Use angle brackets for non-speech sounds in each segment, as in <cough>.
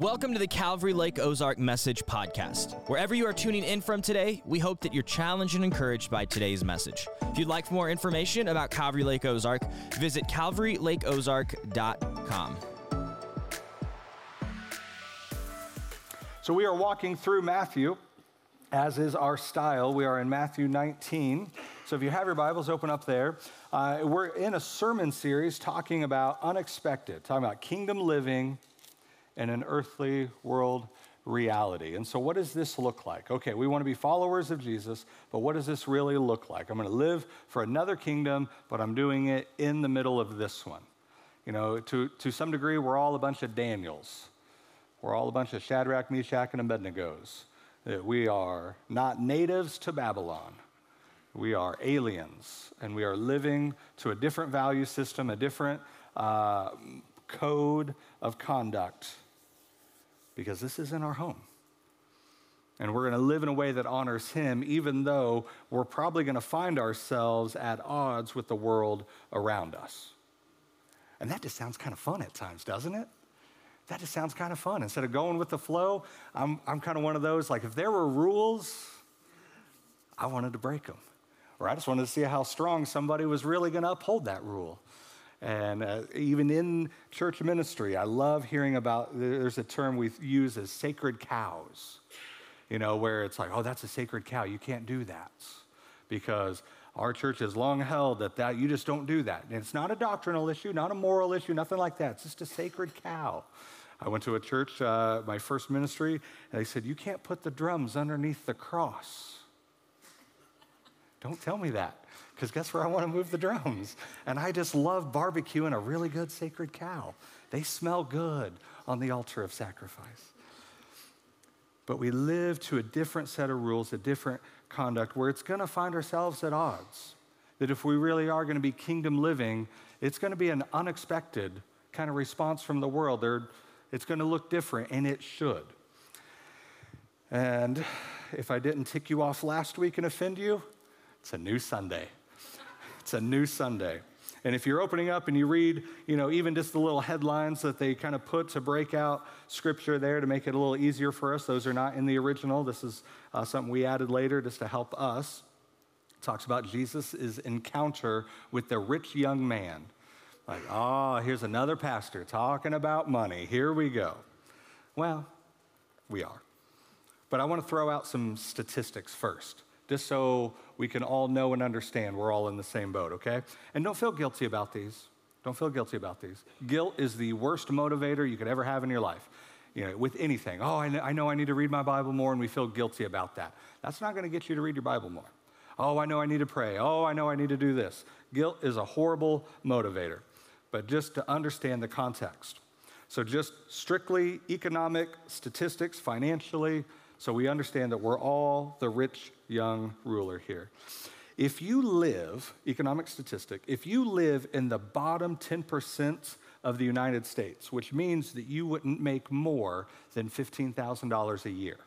Welcome to the Calvary Lake Ozark Message Podcast. Wherever you are tuning in from today, we hope that you're challenged and encouraged by today's message. If you'd like more information about Calvary Lake Ozark, visit calvarylakeozark.com. So we are walking through Matthew, as is our style. We are in Matthew 19. So if you have your Bibles, open up there. Uh, we're in a sermon series talking about unexpected, talking about kingdom living in an earthly world reality. And so, what does this look like? Okay, we want to be followers of Jesus, but what does this really look like? I'm going to live for another kingdom, but I'm doing it in the middle of this one. You know, to, to some degree, we're all a bunch of Daniels. We're all a bunch of Shadrach, Meshach, and Abednego's. We are not natives to Babylon. We are aliens, and we are living to a different value system, a different uh, code of conduct because this isn't our home. And we're going to live in a way that honors Him, even though we're probably going to find ourselves at odds with the world around us. And that just sounds kind of fun at times, doesn't it? That just sounds kind of fun. Instead of going with the flow, I'm, I'm kind of one of those like, if there were rules, I wanted to break them. Or I just wanted to see how strong somebody was really going to uphold that rule. And uh, even in church ministry, I love hearing about there's a term we use as sacred cows, you know, where it's like, oh, that's a sacred cow. You can't do that because our church has long held that, that you just don't do that. And it's not a doctrinal issue, not a moral issue, nothing like that. It's just a sacred cow. I went to a church, uh, my first ministry, and they said, You can't put the drums underneath the cross. Don't tell me that because guess where I want to move the drums? And I just love barbecuing a really good sacred cow. They smell good on the altar of sacrifice. But we live to a different set of rules, a different conduct where it's going to find ourselves at odds. That if we really are going to be kingdom living, it's going to be an unexpected kind of response from the world. They're, it's going to look different, and it should. And if I didn't tick you off last week and offend you, it's a new Sunday. It's a new Sunday. And if you're opening up and you read, you know, even just the little headlines that they kind of put to break out scripture there to make it a little easier for us, those are not in the original. This is uh, something we added later just to help us. It talks about Jesus' encounter with the rich young man. Like, oh, here's another pastor talking about money. Here we go. Well, we are. But I want to throw out some statistics first just so we can all know and understand we're all in the same boat, okay? And don't feel guilty about these. Don't feel guilty about these. Guilt is the worst motivator you could ever have in your life. You know, with anything. Oh, I know I need to read my Bible more, and we feel guilty about that. That's not going to get you to read your Bible more. Oh, I know I need to pray. Oh, I know I need to do this. Guilt is a horrible motivator. But just to understand the context. So, just strictly economic statistics, financially, so we understand that we're all the rich young ruler here. If you live, economic statistic, if you live in the bottom 10% of the United States, which means that you wouldn't make more than $15,000 a year.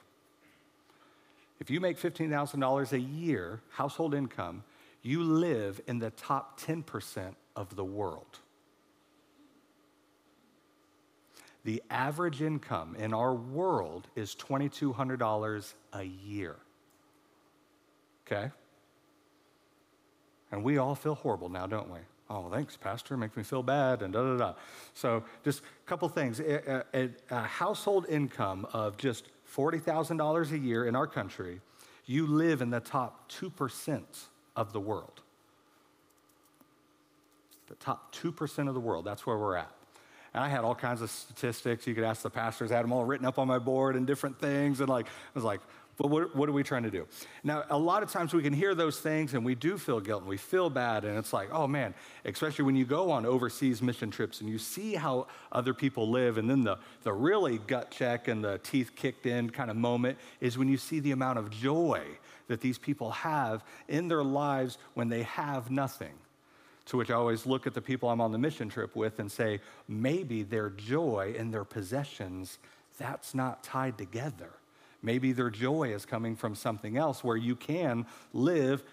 If you make $15,000 a year, household income, you live in the top 10% of the world. The average income in our world is $2,200 a year. Okay? And we all feel horrible now, don't we? Oh, thanks, Pastor. Makes me feel bad, and da da da. So, just a couple things. A, a, a household income of just $40,000 a year in our country, you live in the top 2% of the world. The top 2% of the world, that's where we're at. And I had all kinds of statistics. You could ask the pastors, I had them all written up on my board and different things. And like, I was like, but what, what, are we trying to do? Now, a lot of times we can hear those things and we do feel guilt and we feel bad. And it's like, oh man, especially when you go on overseas mission trips and you see how other people live. And then the, the really gut check and the teeth kicked in kind of moment is when you see the amount of joy that these people have in their lives when they have nothing. To which I always look at the people I'm on the mission trip with and say, maybe their joy and their possessions, that's not tied together. Maybe their joy is coming from something else where you can live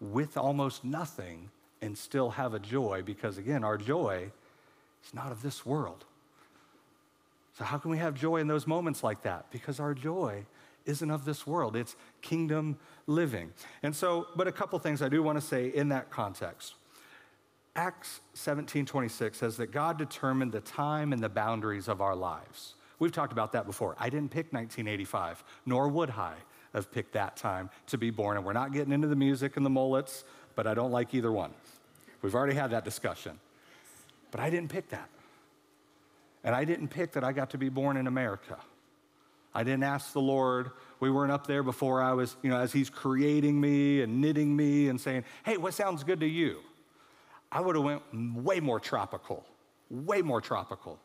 with almost nothing and still have a joy because, again, our joy is not of this world. So, how can we have joy in those moments like that? Because our joy isn't of this world, it's kingdom living. And so, but a couple things I do want to say in that context. Acts 17 26 says that God determined the time and the boundaries of our lives. We've talked about that before. I didn't pick 1985, nor would I have picked that time to be born. And we're not getting into the music and the mullets, but I don't like either one. We've already had that discussion. But I didn't pick that. And I didn't pick that I got to be born in America. I didn't ask the Lord. We weren't up there before I was, you know, as He's creating me and knitting me and saying, hey, what sounds good to you? I would have went way more tropical, way more tropical.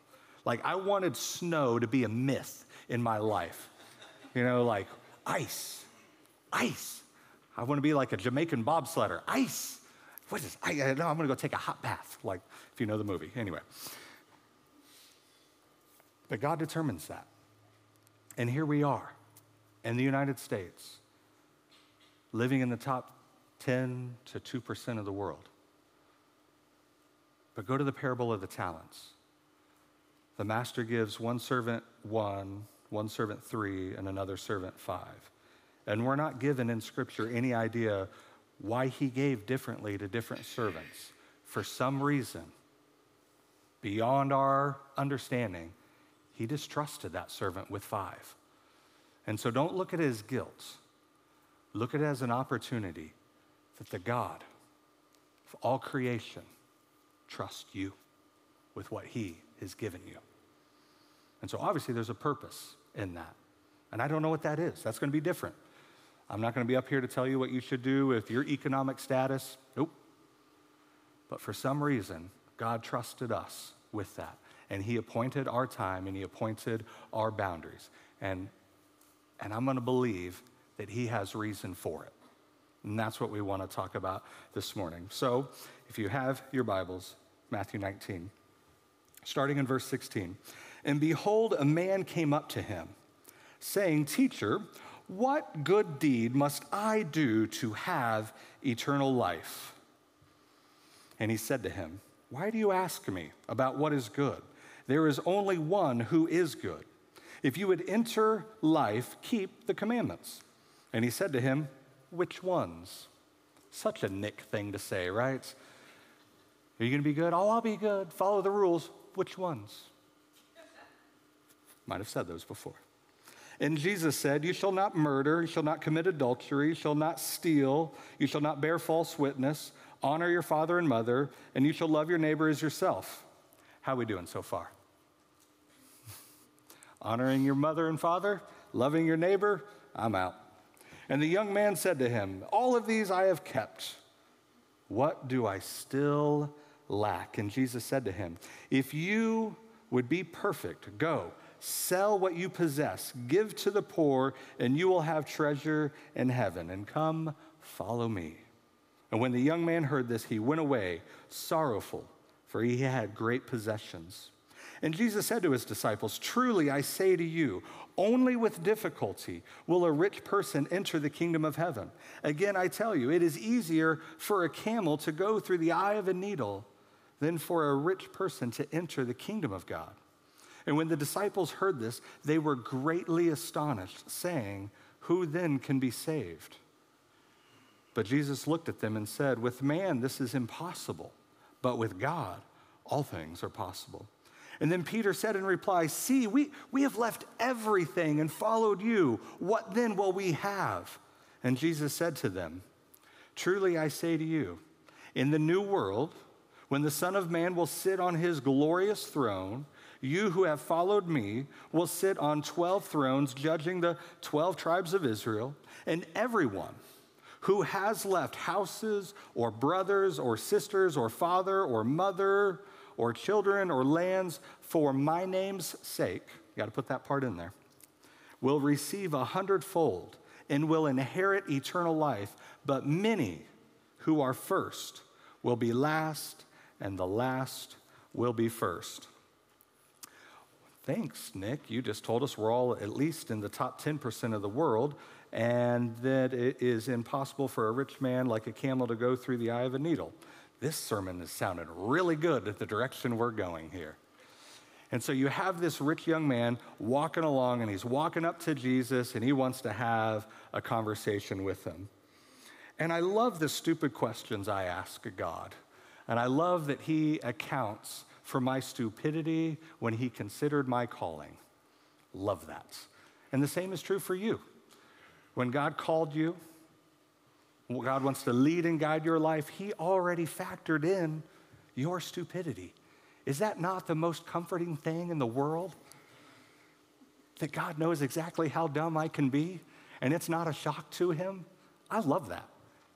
Like I wanted snow to be a myth in my life. You know, like ice, ice. I want to be like a Jamaican bobsledder, ice. What is, I, I know I'm going to go take a hot bath, like if you know the movie. Anyway. But God determines that. And here we are in the United States, living in the top 10 to 2% of the world. But go to the parable of the talents. The master gives one servant one, one servant three, and another servant five. And we're not given in Scripture any idea why he gave differently to different servants. For some reason, beyond our understanding, he distrusted that servant with five. And so don't look at as guilt. Look at it as an opportunity that the God of all creation trusts you with what he has given you. And so obviously there's a purpose in that. And I don't know what that is. That's going to be different. I'm not going to be up here to tell you what you should do with your economic status. Nope. But for some reason, God trusted us with that and He appointed our time and He appointed our boundaries. And, and I'm going to believe that He has reason for it. And that's what we want to talk about this morning. So if you have your Bibles, Matthew 19, starting in verse 16. And behold, a man came up to him, saying, Teacher, what good deed must I do to have eternal life? And he said to him, Why do you ask me about what is good? There is only one who is good. If you would enter life, keep the commandments. And he said to him, Which ones? Such a Nick thing to say, right? Are you going to be good? Oh, I'll be good. Follow the rules. Which ones? Might have said those before. And Jesus said, You shall not murder, you shall not commit adultery, you shall not steal, you shall not bear false witness, honor your father and mother, and you shall love your neighbor as yourself. How we doing so far? <laughs> Honoring your mother and father, loving your neighbor, I'm out. And the young man said to him, All of these I have kept. What do I still lack? And Jesus said to him, If you would be perfect, go, sell what you possess, give to the poor, and you will have treasure in heaven. And come, follow me. And when the young man heard this, he went away sorrowful for he had great possessions. And Jesus said to his disciples, Truly I say to you, only with difficulty will a rich person enter the kingdom of heaven. Again, I tell you, it is easier for a camel to go through the eye of a needle than for a rich person to enter the kingdom of God. And when the disciples heard this, they were greatly astonished, saying, Who then can be saved? But Jesus looked at them and said, With man this is impossible but with God, all things are possible. And then Peter said in reply, See, we, we have left everything and followed you. What then will we have? And Jesus said to them, Truly I say to you, in the new world, when the Son of Man will sit on his glorious throne, you who have followed me will sit on 12 thrones, judging the 12 tribes of Israel, and everyone who has left houses or brothers or sisters or father or mother or children or lands for my name's sake, you got to put that part in there, will receive a hundredfold and will inherit eternal life. But many who are first will be last, and the last will be first. Thanks, Nick. You just told us we're all at least in the top 10% of the world and that it is impossible for a rich man like a camel to go through the eye of a needle. This sermon has sounded really good at the direction we're going here. And so you have this rich young man walking along, and he's walking up to Jesus, and he wants to have a conversation with him. And I love the stupid questions I ask God. And I love that he accounts for my stupidity when he considered my calling. Love that. And the same is true for you. When God called you, God wants to lead and guide your life, he already factored in your stupidity. Is that not the most comforting thing in the world? That God knows exactly how dumb I can be and it's not a shock to him? I love that.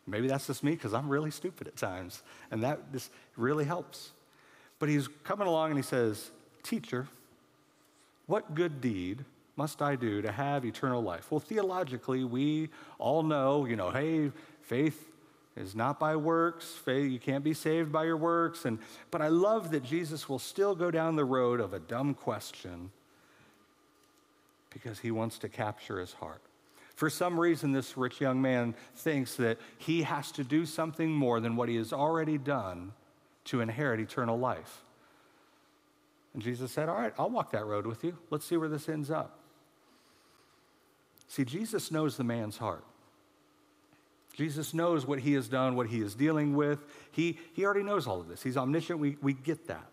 Maybe that's just me because I'm really stupid at times, and that just really helps. But he's coming along and he says, Teacher, what good deed must I do to have eternal life? Well, theologically, we all know, you know, hey, faith is not by works. Faith, you can't be saved by your works. And, but I love that Jesus will still go down the road of a dumb question because he wants to capture his heart. For some reason, this rich young man thinks that he has to do something more than what he has already done to inherit eternal life. And Jesus said, All right, I'll walk that road with you. Let's see where this ends up. See, Jesus knows the man's heart. Jesus knows what he has done, what he is dealing with. He, he already knows all of this. He's omniscient. We, we get that.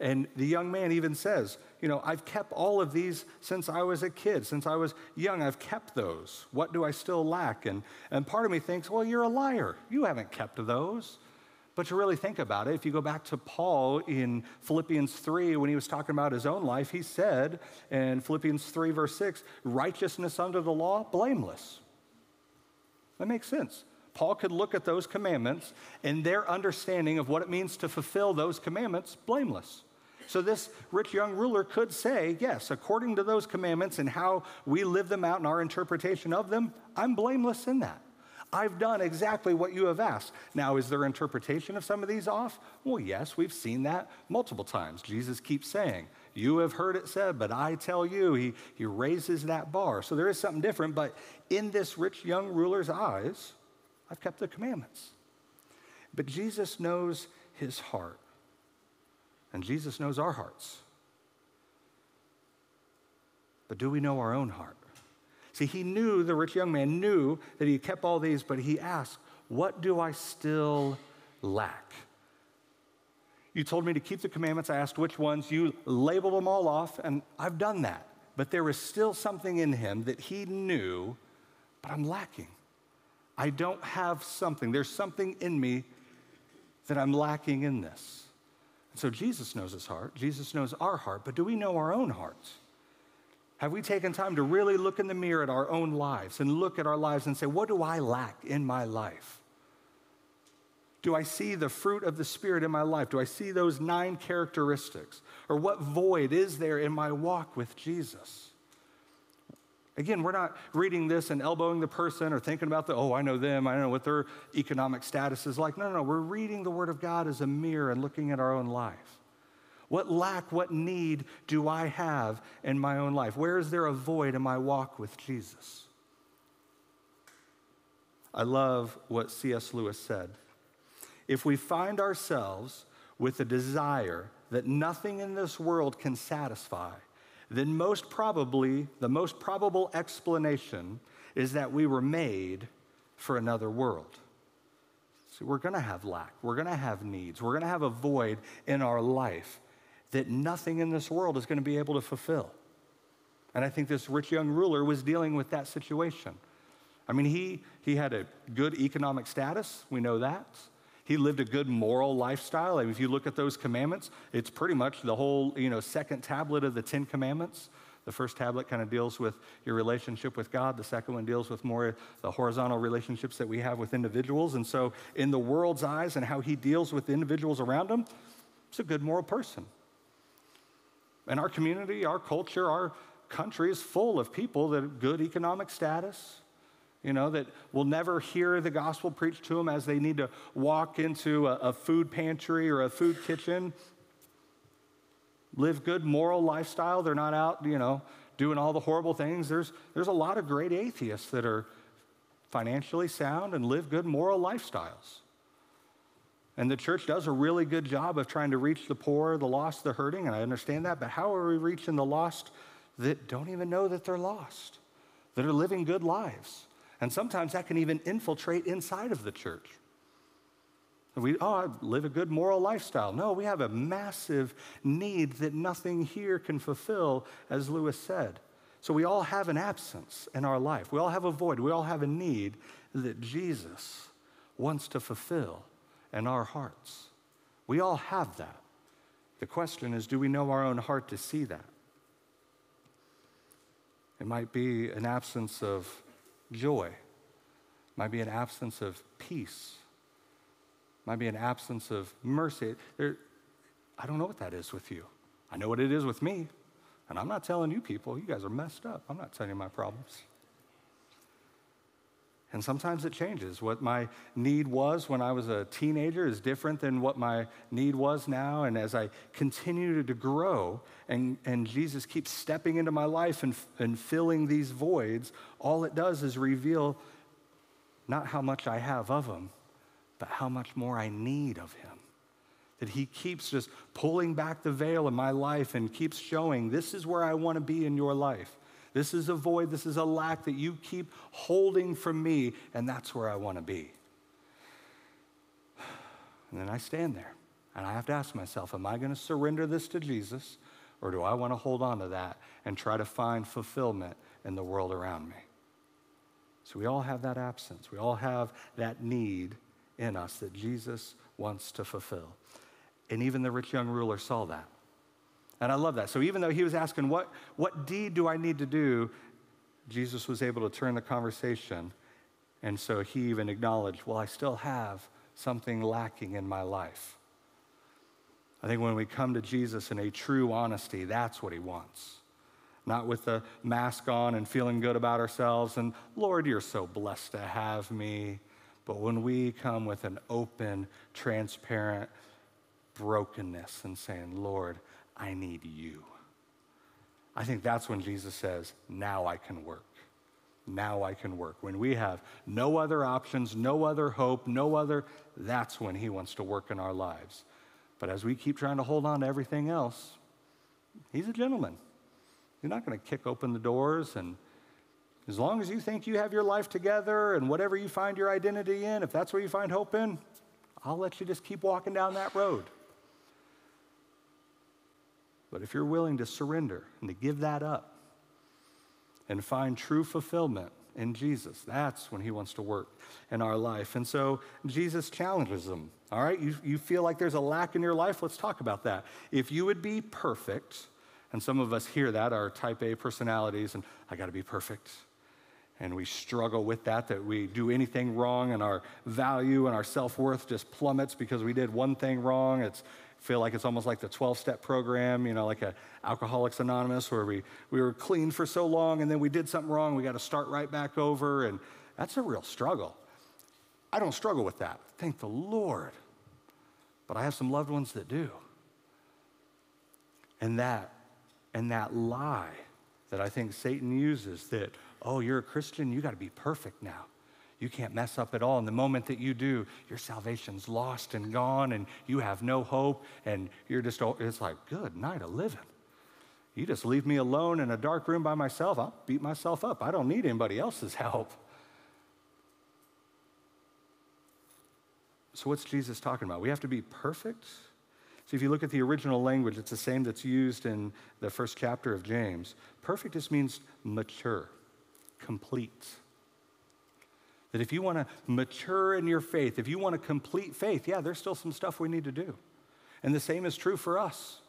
And the young man even says, You know, I've kept all of these since I was a kid, since I was young. I've kept those. What do I still lack? And, and part of me thinks, Well, you're a liar. You haven't kept those. But to really think about it, if you go back to Paul in Philippians 3, when he was talking about his own life, he said in Philippians 3, verse 6, righteousness under the law, blameless. That makes sense. Paul could look at those commandments and their understanding of what it means to fulfill those commandments, blameless. So, this rich young ruler could say, Yes, according to those commandments and how we live them out in our interpretation of them, I'm blameless in that. I've done exactly what you have asked. Now, is their interpretation of some of these off? Well, yes, we've seen that multiple times. Jesus keeps saying, You have heard it said, but I tell you, he, he raises that bar. So there is something different, but in this rich young ruler's eyes, I've kept the commandments. But Jesus knows his heart, and Jesus knows our hearts. But do we know our own heart? See, he knew, the rich young man knew that he kept all these, but he asked, What do I still lack? You told me to keep the commandments. I asked which ones. You labeled them all off, and I've done that. But there was still something in him that he knew, but I'm lacking. I don't have something. There's something in me that I'm lacking in this. And So Jesus knows his heart. Jesus knows our heart. But do we know our own hearts? Have we taken time to really look in the mirror at our own lives and look at our lives and say, what do I lack in my life? Do I see the fruit of the Spirit in my life? Do I see those nine characteristics? Or what void is there in my walk with Jesus? Again, we're not reading this and elbowing the person or thinking about the, oh, I know them, I know what their economic status is like. No, no, no. We're reading the Word of God as a mirror and looking at our own life. What lack, what need do I have in my own life? Where is there a void in my walk with Jesus? I love what C.S. Lewis said. If we find ourselves with a desire that nothing in this world can satisfy, then most probably, the most probable explanation is that we were made for another world. See, we're gonna have lack, we're gonna have needs, we're gonna have a void in our life that nothing in this world is going to be able to fulfill. And I think this rich young ruler was dealing with that situation. I mean, he, he had a good economic status, we know that. He lived a good moral lifestyle. I mean, if you look at those commandments, it's pretty much the whole, you know, second tablet of the Ten Commandments. The first tablet kind of deals with your relationship with God. The second one deals with more the horizontal relationships that we have with individuals. And so, in the world's eyes and how he deals with the individuals around him, he's a good moral person. And our community, our culture, our country is full of people that have good economic status, you know, that will never hear the gospel preached to them as they need to walk into a, a food pantry or a food kitchen. Live good moral lifestyle. They're not out, you know, doing all the horrible things. There's, there's a lot of great atheists that are financially sound and live good moral lifestyles. And the church does a really good job of trying to reach the poor, the lost, the hurting, and I understand that. But how are we reaching the lost that don't even know that they're lost, that are living good lives? And sometimes that can even infiltrate inside of the church. We, oh, I live a good moral lifestyle. No, we have a massive need that nothing here can fulfill, as Lewis said. So we all have an absence in our life. We all have a void. We all have a need that Jesus wants to fulfill in our hearts. We all have that. The question is do we know our own heart to see that? It might be an absence of joy, it might be an absence of peace, it might be an absence of mercy. There, I don't know what that is with you. I know what it is with me. And I'm not telling you people, you guys are messed up. I'm not telling you my problems. And sometimes it changes. What my need was when I was a teenager is different than what my need was now. And as I continue to grow and, and Jesus keeps stepping into my life and, and filling these voids, all it does is reveal not how much I have of Him, but how much more I need of Him. That He keeps just pulling back the veil in my life and keeps showing this is where I want to be in your life. This is a void, this is a lack that you keep holding from me, and that's where I want to be. And then I stand there and I have to ask myself, am I going to surrender this to Jesus, or do I want to hold on to that and try to find fulfillment in the world around me? So we all have that absence, we all have that need in us that Jesus wants to fulfill. And even the rich young ruler saw that. And I love that. So even though he was asking, what, what deed do I need to do? Jesus was able to turn the conversation. And so he even acknowledged, well, I still have something lacking in my life. I think when we come to Jesus in a true honesty, that's what he wants. Not with the mask on and feeling good about ourselves and, Lord, you're so blessed to have me. But when we come with an open, transparent brokenness and saying, Lord, I need you. I think that's when Jesus says, Now I can work. Now I can work. When we have no other options, no other hope, no other, that's when He wants to work in our lives. But as we keep trying to hold on to everything else, He's a gentleman. He's not going to kick open the doors. And as long as you think you have your life together and whatever you find your identity in, if that's where you find hope in, I'll let you just keep walking down that road. But if you're willing to surrender and to give that up and find true fulfillment in Jesus, that's when He wants to work in our life. And so Jesus challenges them. All right, you, you feel like there's a lack in your life? Let's talk about that. If you would be perfect, and some of us hear that, our type A personalities, and I got to be perfect. And we struggle with that, that we do anything wrong and our value and our self worth just plummets because we did one thing wrong. It's, feel like it's almost like the 12 step program, you know, like a Alcoholics Anonymous, where we, we were clean for so long and then we did something wrong, we got to start right back over. And that's a real struggle. I don't struggle with that, thank the Lord. But I have some loved ones that do. And that, and that lie that I think Satan uses that, oh, you're a Christian, you got to be perfect now you can't mess up at all. And the moment that you do, your salvation's lost and gone, and you have no hope, and you're just, it's like, good night of living. You just leave me alone in a dark room by myself, I'll beat myself up. I don't need anybody else's help. So, what's Jesus talking about? We have to be perfect? See, if you look at the original language, it's the same that's used in the first chapter of James. Perfect just means mature, complete. That if you want to mature in your faith, if you want to complete faith, yeah, there's still some stuff we need to do. And the same is true for us.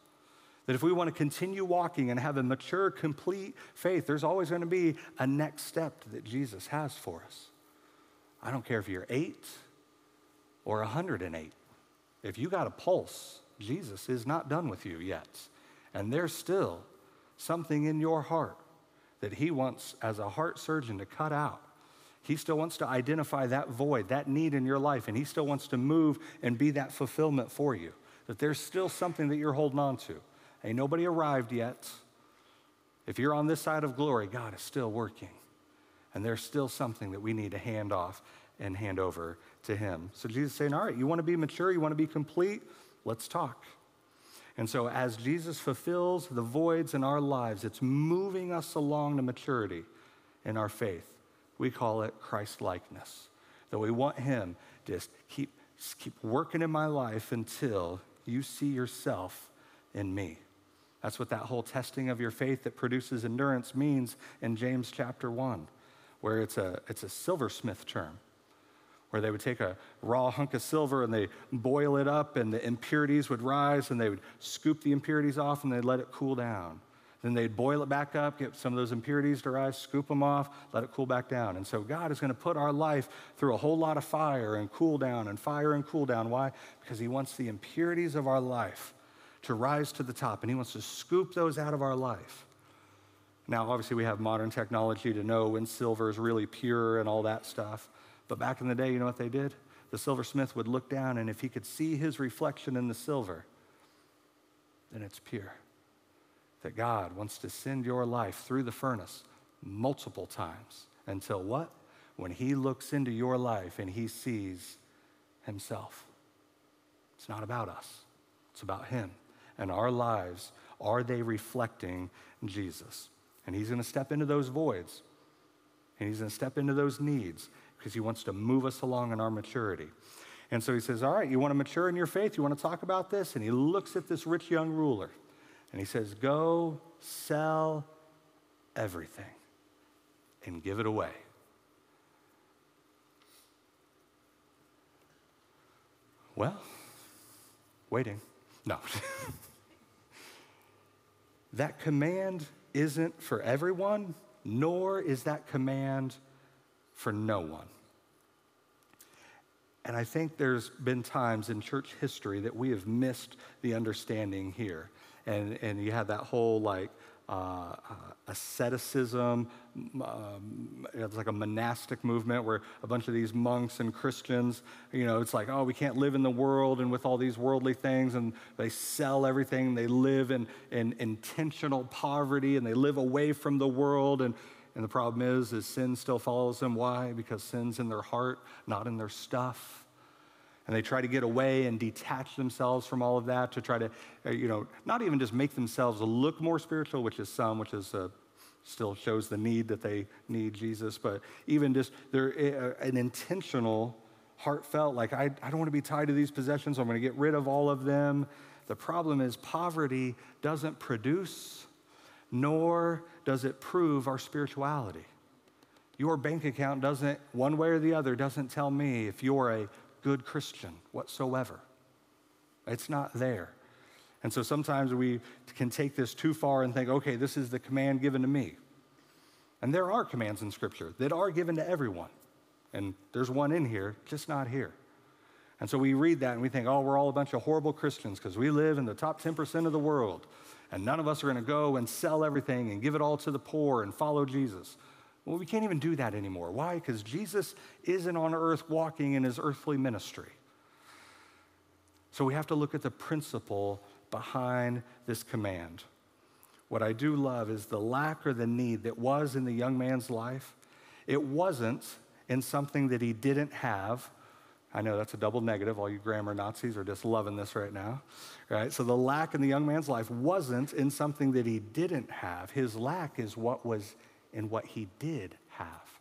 That if we want to continue walking and have a mature, complete faith, there's always going to be a next step that Jesus has for us. I don't care if you're eight or 108. If you got a pulse, Jesus is not done with you yet. And there's still something in your heart that he wants, as a heart surgeon, to cut out he still wants to identify that void, that need in your life, and He still wants to move and be that fulfillment for you. That there's still something that you're holding on to. Ain't nobody arrived yet. If you're on this side of glory, God is still working. And there's still something that we need to hand off and hand over to him. So Jesus is saying, All right, you want to be mature, you want to be complete? Let's talk. And so, as Jesus fulfills the voids in our lives, it's moving us along to maturity in our faith. We call it Christ likeness. That we want Him just keep, just keep working in my life until you see yourself in me. That's what that whole testing of your faith that produces endurance means in James chapter 1, where it's a, it's a silversmith term where they would take a raw hunk of silver and they boil it up and the impurities would rise and they would scoop the impurities off and they'd let it cool down. Then they'd boil it back up, get some of those impurities to rise, scoop them off, let it cool back down. And so God is going to put our life through a whole lot of fire and cool down and fire and cool down. Why? Because He wants the impurities of our life to rise to the top and He wants to scoop those out of our life. Now, obviously, we have modern technology to know when silver is really pure and all that stuff. But back in the day, you know what they did? The silversmith would look down, and if he could see his reflection in the silver, then it's pure. That God wants to send your life through the furnace multiple times until what? When he looks into your life and he sees himself. It's not about us, it's about him. And our lives, are they reflecting Jesus? And he's going to step into those voids, and he's going to step into those needs, because he wants to move us along in our maturity. And so he says, All right, you want to mature in your faith? You want to talk about this? And he looks at this rich young ruler and he says, Go sell everything and give it away. Well, waiting. No. <laughs> that command isn't for everyone, nor is that command for no one. And I think there's been times in church history that we have missed the understanding here. And, and you have that whole like uh, uh, asceticism, um, it's like a monastic movement where a bunch of these monks and Christians, you know, it's like, oh, we can't live in the world and with all these worldly things, and they sell everything. They live in, in intentional poverty and they live away from the world. And and the problem is, is sin still follows them. Why? Because sin's in their heart, not in their stuff. And they try to get away and detach themselves from all of that to try to, uh, you know, not even just make themselves look more spiritual, which is some, which is uh, still shows the need that they need Jesus, but even just they're uh, an intentional, heartfelt, like, I, I don't want to be tied to these possessions, I'm going to get rid of all of them. The problem is, poverty doesn't produce nor does it prove our spirituality. Your bank account doesn't, one way or the other, doesn't tell me if you're a good Christian whatsoever. It's not there. And so sometimes we can take this too far and think, okay, this is the command given to me. And there are commands in Scripture that are given to everyone. And there's one in here, just not here. And so we read that and we think, oh, we're all a bunch of horrible Christians because we live in the top 10% of the world and none of us are going to go and sell everything and give it all to the poor and follow Jesus. Well, we can't even do that anymore. Why? Because Jesus isn't on earth walking in his earthly ministry. So we have to look at the principle behind this command. What I do love is the lack or the need that was in the young man's life. It wasn't in something that he didn't have I know that's a double negative. All you grammar Nazis are just loving this right now. Right? So the lack in the young man's life wasn't in something that he didn't have. His lack is what was in what he did have.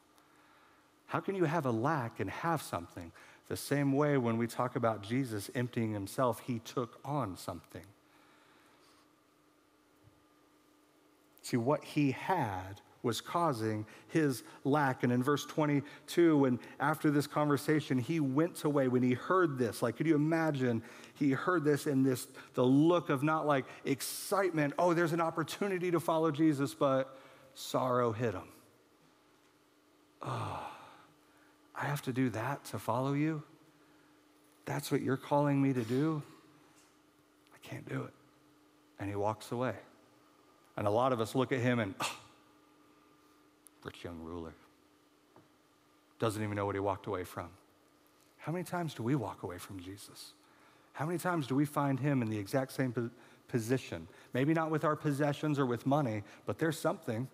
How can you have a lack and have something? The same way when we talk about Jesus emptying himself, he took on something. See, what he had was causing his lack. And in verse 22, when after this conversation, he went away when he heard this. Like, could you imagine? He heard this and this, the look of not like excitement, oh, there's an opportunity to follow Jesus, but sorrow hit him. Oh, I have to do that to follow you? That's what you're calling me to do? I can't do it. And he walks away. And a lot of us look at him and, oh, rich young ruler. Doesn't even know what he walked away from. How many times do we walk away from Jesus? How many times do we find him in the exact same position? Maybe not with our possessions or with money, but there's something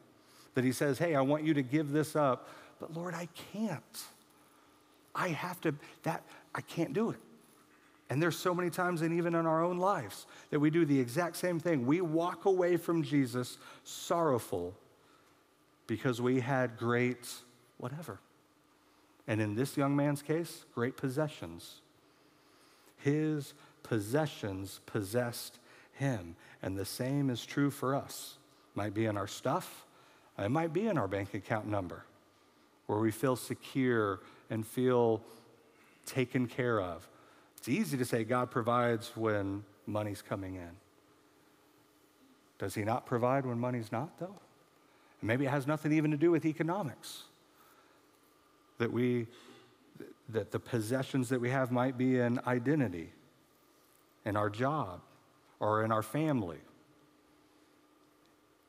that he says, Hey, I want you to give this up. But Lord, I can't. I have to, that, I can't do it. And there's so many times, and even in our own lives, that we do the exact same thing. We walk away from Jesus sorrowful because we had great whatever. And in this young man's case, great possessions. His possessions possessed him. And the same is true for us. Might be in our stuff, it might be in our bank account number, where we feel secure and feel taken care of. It's easy to say God provides when money's coming in. Does He not provide when money's not, though? And maybe it has nothing even to do with economics. That we, that the possessions that we have might be in identity, in our job, or in our family.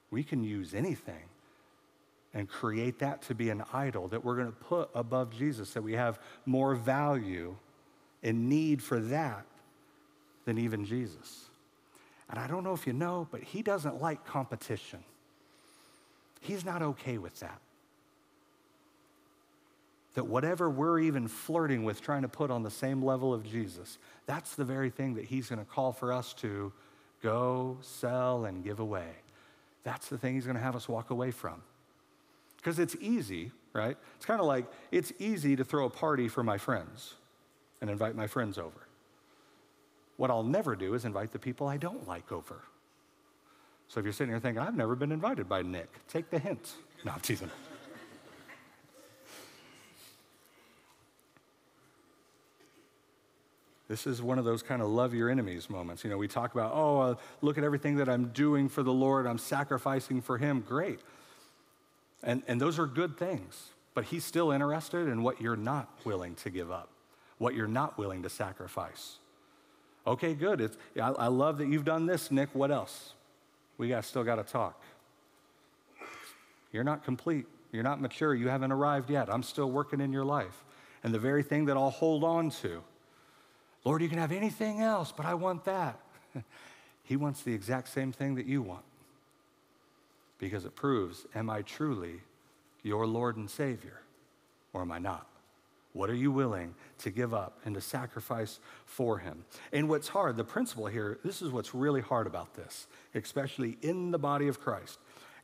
We can use anything and create that to be an idol that we're going to put above Jesus, that we have more value and need for that than even Jesus. And I don't know if you know, but he doesn't like competition. He's not okay with that. That whatever we're even flirting with, trying to put on the same level of Jesus, that's the very thing that he's going to call for us to go, sell, and give away. That's the thing he's going to have us walk away from. Because it's easy, right? It's kind of like it's easy to throw a party for my friends and invite my friends over. What I'll never do is invite the people I don't like over. So if you're sitting here thinking, I've never been invited by Nick, take the hint. <laughs> No, I'm teasing. This is one of those kind of love your enemies moments. You know, we talk about, oh, uh, look at everything that I'm doing for the Lord, I'm sacrificing for Him. Great. And, and those are good things, but He's still interested in what you're not willing to give up, what you're not willing to sacrifice. Okay, good. It's, I, I love that you've done this, Nick. What else? We got, still got to talk. You're not complete. You're not mature. You haven't arrived yet. I'm still working in your life. And the very thing that I'll hold on to, Lord, you can have anything else, but I want that. <laughs> he wants the exact same thing that you want because it proves am I truly your Lord and Savior or am I not? What are you willing to give up and to sacrifice for Him? And what's hard, the principle here, this is what's really hard about this, especially in the body of Christ.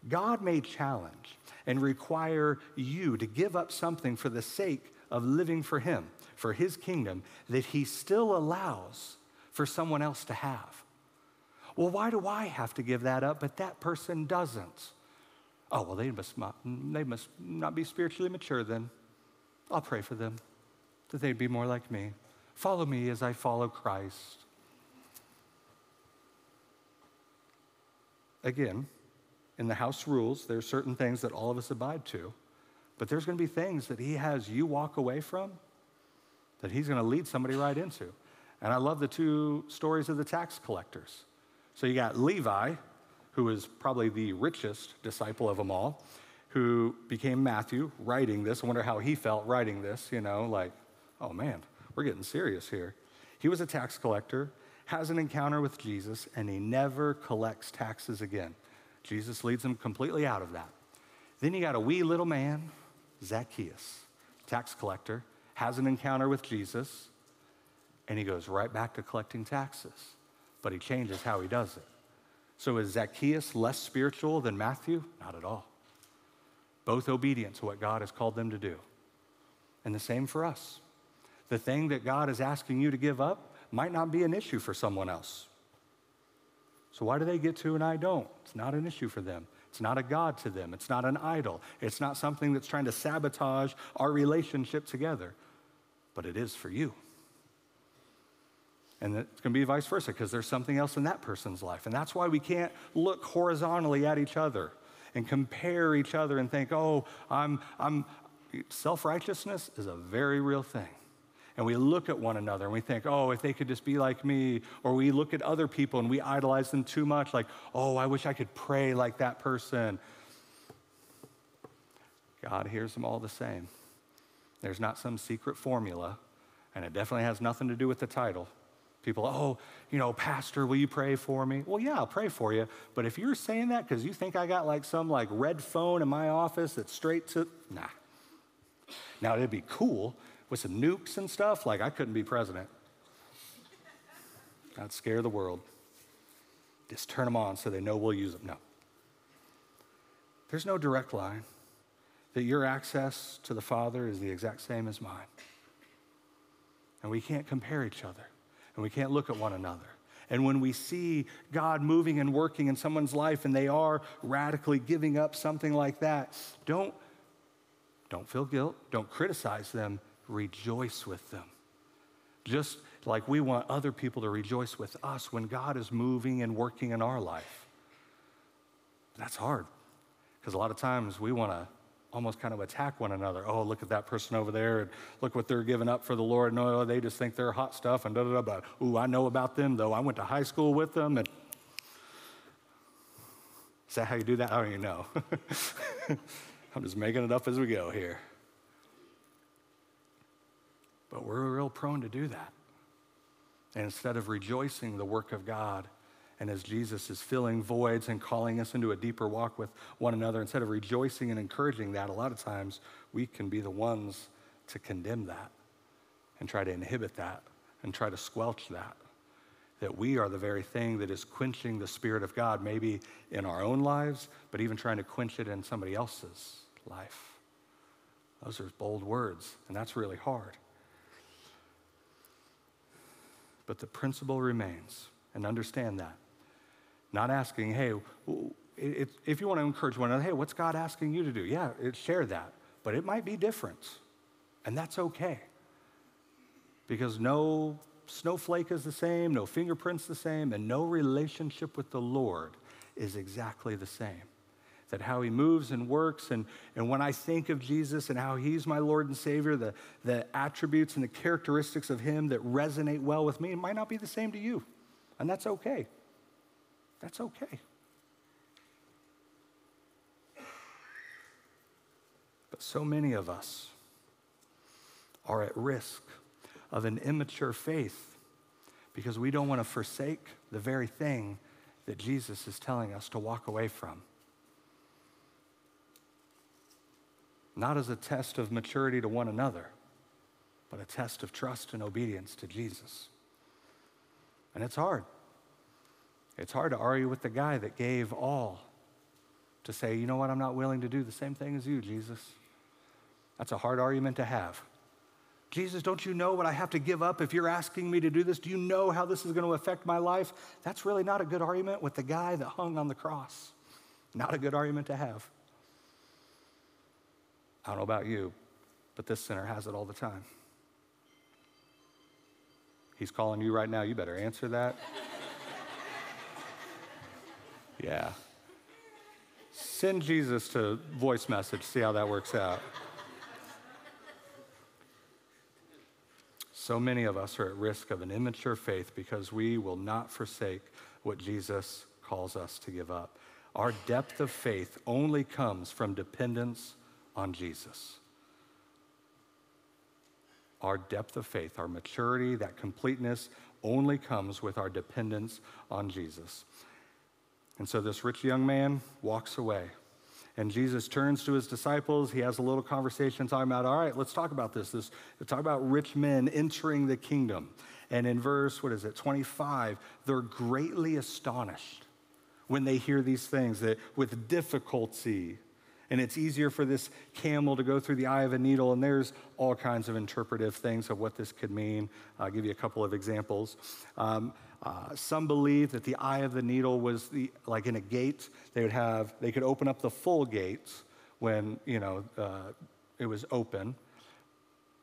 God may challenge and require you to give up something for the sake of living for Him, for His kingdom, that He still allows for someone else to have. Well, why do I have to give that up, but that person doesn't? Oh, well, they must not, they must not be spiritually mature then. I'll pray for them that they'd be more like me. Follow me as I follow Christ. Again, in the house rules, there are certain things that all of us abide to, but there's going to be things that he has you walk away from that he's going to lead somebody right into. And I love the two stories of the tax collectors. So you got Levi, who was probably the richest disciple of them all, who became Matthew writing this. I wonder how he felt writing this, you know, like, oh man, we're getting serious here. He was a tax collector, has an encounter with Jesus, and he never collects taxes again. Jesus leads him completely out of that. Then you got a wee little man, Zacchaeus, tax collector, has an encounter with Jesus, and he goes right back to collecting taxes, but he changes how he does it. So is Zacchaeus less spiritual than Matthew? Not at all. Both obedient to what God has called them to do. And the same for us. The thing that God is asking you to give up might not be an issue for someone else. So why do they get to and I don't? It's not an issue for them. It's not a God to them. It's not an idol. It's not something that's trying to sabotage our relationship together. But it is for you. And it's going to be vice versa because there's something else in that person's life. And that's why we can't look horizontally at each other and compare each other and think, oh, I'm, I'm, self righteousness is a very real thing. And we look at one another and we think, oh, if they could just be like me. Or we look at other people and we idolize them too much, like, oh, I wish I could pray like that person. God hears them all the same. There's not some secret formula, and it definitely has nothing to do with the title. People, oh, you know, Pastor, will you pray for me? Well, yeah, I'll pray for you. But if you're saying that because you think I got like some like red phone in my office that's straight to, nah. Now, it'd be cool with some nukes and stuff, like I couldn't be president. I'd scare the world. Just turn them on so they know we'll use them. No. There's no direct line that your access to the Father is the exact same as mine. And we can't compare each other, and we can't look at one another. And when we see God moving and working in someone's life and they are radically giving up something like that, don't, don't feel guilt, don't criticize them, rejoice with them. Just like we want other people to rejoice with us when God is moving and working in our life. That's hard because a lot of times we want to almost kind of attack one another. Oh, look at that person over there, and look what they're giving up for the Lord. No, they just think they're hot stuff, and da da da. But ooh, I know about them though. I went to high school with them, and is that how you do that? I don't even know. <laughs> I'm just making it up as we go here. But we're real prone to do that. And instead of rejoicing the work of God, and as Jesus is filling voids and calling us into a deeper walk with one another, instead of rejoicing and encouraging that, a lot of times we can be the ones to condemn that and try to inhibit that and try to squelch that. That we are the very thing that is quenching the Spirit of God, maybe in our own lives, but even trying to quench it in somebody else's life. Those are bold words, and that's really hard. But the principle remains, and understand that. Not asking, hey, if you want to encourage one another, hey, what's God asking you to do? Yeah, share that. But it might be different, and that's okay. Because no snowflake is the same, no fingerprints the same, and no relationship with the Lord is exactly the same. That how he moves and works, and, and when I think of Jesus and how he's my Lord and Savior, the, the attributes and the characteristics of him that resonate well with me, might not be the same to you. And that's okay. That's okay. But so many of us are at risk of an immature faith because we don't want to forsake the very thing that Jesus is telling us to walk away from. Not as a test of maturity to one another, but a test of trust and obedience to Jesus. And it's hard. It's hard to argue with the guy that gave all to say, you know what, I'm not willing to do the same thing as you, Jesus. That's a hard argument to have. Jesus, don't you know what I have to give up if you're asking me to do this? Do you know how this is going to affect my life? That's really not a good argument with the guy that hung on the cross. Not a good argument to have. I don't know about you, but this sinner has it all the time. He's calling you right now. You better answer that. Yeah. Send Jesus to voice message, see how that works out. So many of us are at risk of an immature faith because we will not forsake what Jesus calls us to give up. Our depth of faith only comes from dependence on Jesus. Our depth of faith, our maturity, that completeness only comes with our dependence on Jesus. And so this rich young man walks away. And Jesus turns to his disciples. He has a little conversation talking about, all right, let's talk about this. This talk about rich men entering the kingdom. And in verse, what is it, 25, they're greatly astonished when they hear these things that with difficulty, and it's easier for this camel to go through the eye of a needle, and there's all kinds of interpretive things of what this could mean. I'll give you a couple of examples. Um, uh, some believe that the eye of the needle was the, like in a gate. They would have, they could open up the full gates when, you know, uh, it was open.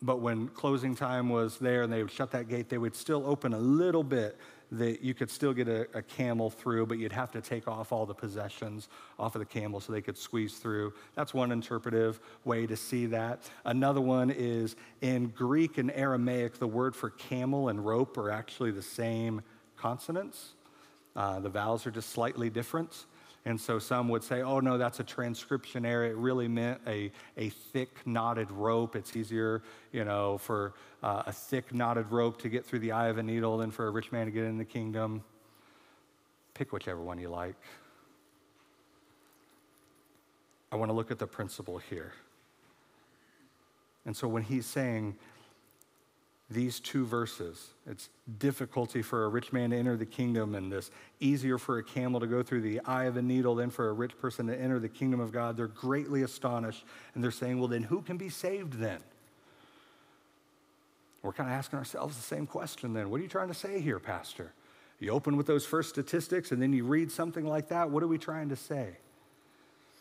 But when closing time was there and they would shut that gate, they would still open a little bit that you could still get a, a, camel through, but you'd have to take off all the possessions off of the camel so they could squeeze through. That's one interpretive way to see that. Another one is in Greek and Aramaic, the word for camel and rope are actually the same consonants. Uh, the vowels are just slightly different. And so some would say, oh, no, that's a transcription error. It really meant a, a thick knotted rope. It's easier, you know, for uh, a thick knotted rope to get through the eye of a needle than for a rich man to get in the kingdom. Pick whichever one you like. I want to look at the principle here. And so when he's saying, these two verses. It's difficulty for a rich man to enter the kingdom, and this easier for a camel to go through the eye of a needle than for a rich person to enter the kingdom of God. They're greatly astonished, and they're saying, Well, then who can be saved then? We're kind of asking ourselves the same question then. What are you trying to say here, Pastor? You open with those first statistics and then you read something like that. What are we trying to say?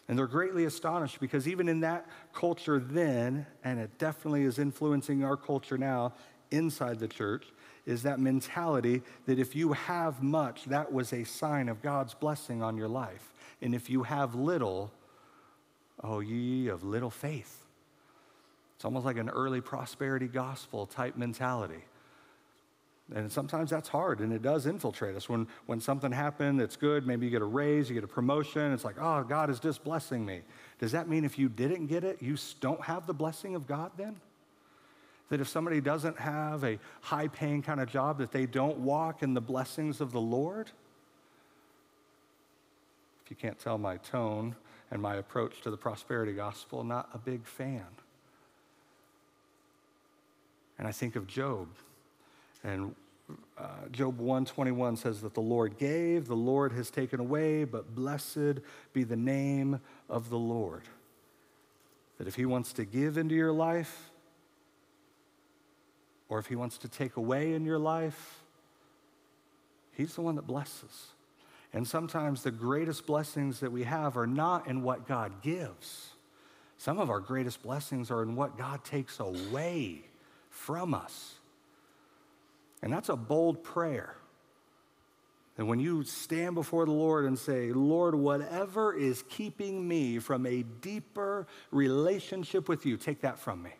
And they're greatly astonished because even in that culture then, and it definitely is influencing our culture now, inside the church is that mentality that if you have much, that was a sign of God's blessing on your life. And if you have little, oh, ye of little faith. It's almost like an early prosperity gospel type mentality. And sometimes that's hard and it does infiltrate us. When, when something happened that's good, maybe you get a raise, you get a promotion, it's like, oh, God is just blessing me. Does that mean if you didn't get it, you don't have the blessing of God then? That if somebody doesn't have a high paying kind of job, that they don't walk in the blessings of the Lord? If you can't tell my tone and my approach to the prosperity gospel, not a big fan. And I think of Job. And uh, Job 121 says that the Lord gave, the Lord has taken away, but blessed be the name of the Lord. That if he wants to give into your life, or if He wants to take away in your life, He's the one that blesses. And sometimes the greatest blessings that we have are not in what God gives. Some of our greatest blessings are in what God takes away from us. And that's a bold prayer. And when you stand before the Lord and say, Lord, whatever is keeping me from a deeper relationship with you, take that from me.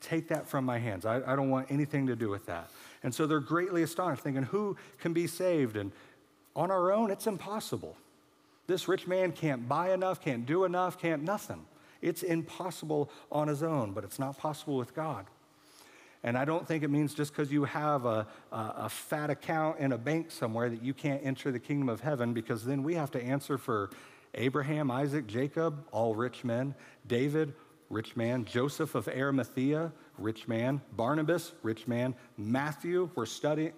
Take that from my hands. I, I don't want anything to do with that. And so they're greatly astonished, thinking, Who can be saved? And on our own, it's impossible. This rich man can't buy enough, can't do enough, can't nothing. It's impossible on his own, but it's not possible with God. And I don't think it means just because you have a, a, a, fat account in a bank somewhere that you can't enter the kingdom of heaven, because then we have to answer for Abraham, Isaac, Jacob, all rich men, David, rich man. Joseph of Arimathea, rich man. Barnabas, rich man. Matthew, we're studying,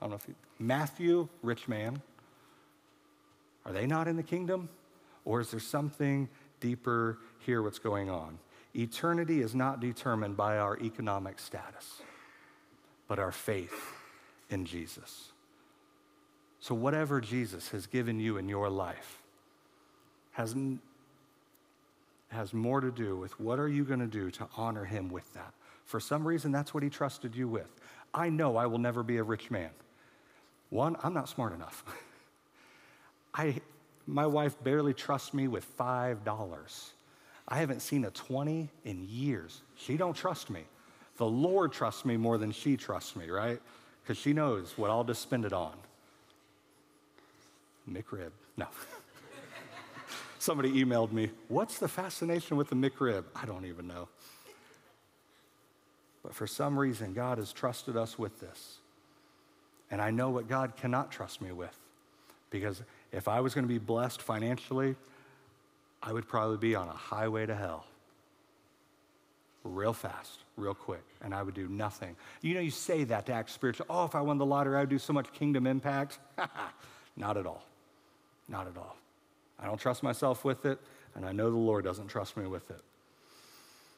I don't know if you, Matthew, rich man. Are they not in the kingdom? Or is there something deeper here what's going on? Eternity is not determined by our economic status, but our faith in Jesus. So, whatever Jesus has given you in your life has has more to do with what are you going to do to honor him with that. For some reason, that's what he trusted you with. I know I will never be a rich man. One, I'm not smart enough. <laughs> I, my wife barely trusts me with $5. I haven't seen a 20 in years. She don't trust me. The Lord trusts me more than she trusts me, right? Because she knows what I'll just spend it on. McRib. No. <laughs> Somebody emailed me, What's the fascination with the McRib? I don't even know. But for some reason, God has trusted us with this. And I know what God cannot trust me with. Because if I was going to be blessed financially, I would probably be on a highway to hell real fast, real quick, and I would do nothing. You know, you say that to act spiritual. Oh, if I won the lottery, I would do so much kingdom impact. <laughs> Not at all. Not at all. I don't trust myself with it, and I know the Lord doesn't trust me with it.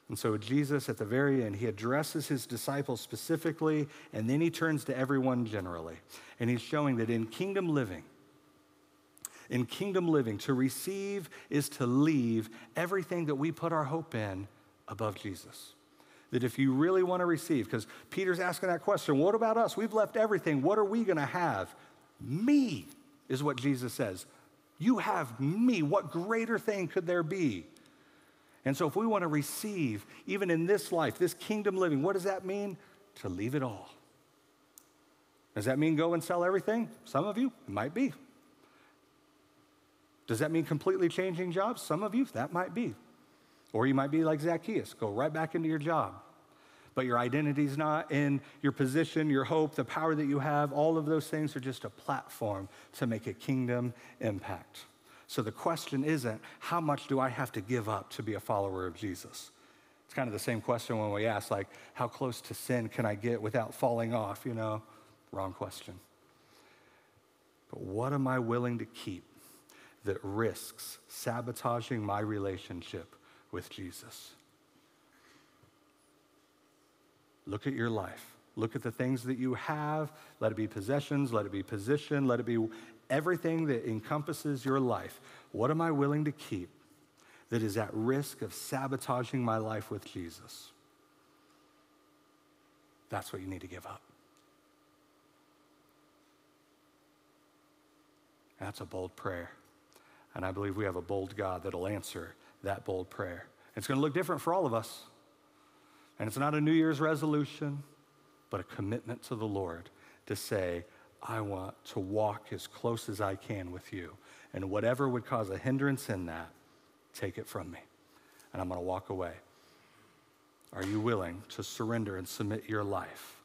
And so, Jesus, at the very end, he addresses his disciples specifically, and then he turns to everyone generally. And he's showing that in kingdom living, in kingdom living, to receive is to leave everything that we put our hope in above Jesus. That if you really want to receive, because Peter's asking that question, what about us? We've left everything. What are we going to have? Me is what Jesus says. You have me. What greater thing could there be? And so, if we want to receive, even in this life, this kingdom living, what does that mean? To leave it all. Does that mean go and sell everything? Some of you, it might be. Does that mean completely changing jobs? Some of you, that might be. Or you might be like Zacchaeus, go right back into your job but your identity is not in your position, your hope, the power that you have. All of those things are just a platform to make a kingdom impact. So the question isn't, how much do I have to give up to be a follower of Jesus? It's kind of the same question when we ask, like, how close to sin can I get without falling off? You know, wrong question. But what am I willing to keep that risks sabotaging my relationship with Jesus? Look at your life. Look at the things that you have. Let it be possessions, let it be position, let it be everything that encompasses your life. What am I willing to keep that is at risk of sabotaging my life with Jesus? That's what you need to give up. That's a bold prayer. And I believe we have a bold God that'll answer that bold prayer. It's going to look different for all of us. And it's not a New Year's resolution, but a commitment to the Lord to say, I want to walk as close as I can with you. And whatever would cause a hindrance in that, take it from me. And I'm going to walk away. Are you willing to surrender and submit your life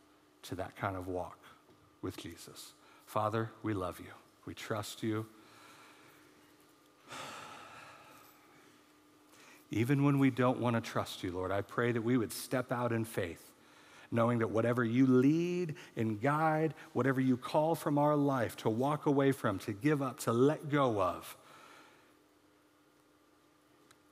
to that kind of walk with Jesus? Father, we love you. We trust you. Even when we don't want to trust you, Lord, I pray that we would step out in faith, knowing that whatever you lead and guide, whatever you call from our life to walk away from, to give up, to let go of,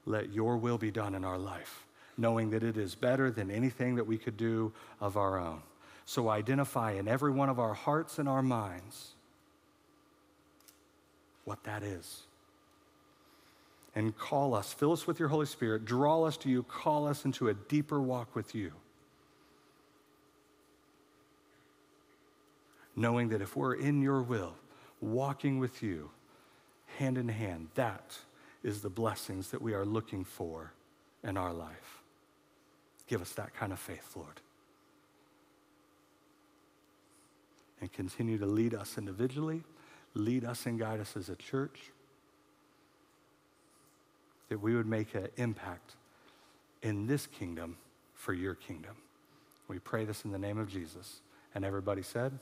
let your will be done in our life, knowing that it is better than anything that we could do of our own. So identify in every one of our hearts and our minds what that is and call us, fill us with your Holy Spirit, draw us to you, call us into a deeper walk with you. Knowing that if we're in your will, walking with you, hand in hand, that is the blessings that we are looking for in our life. Give us that kind of faith, Lord. And continue to lead us individually, lead us and guide us as a church that we would make an impact in this kingdom for your kingdom. We pray this in the name of Jesus. And everybody said,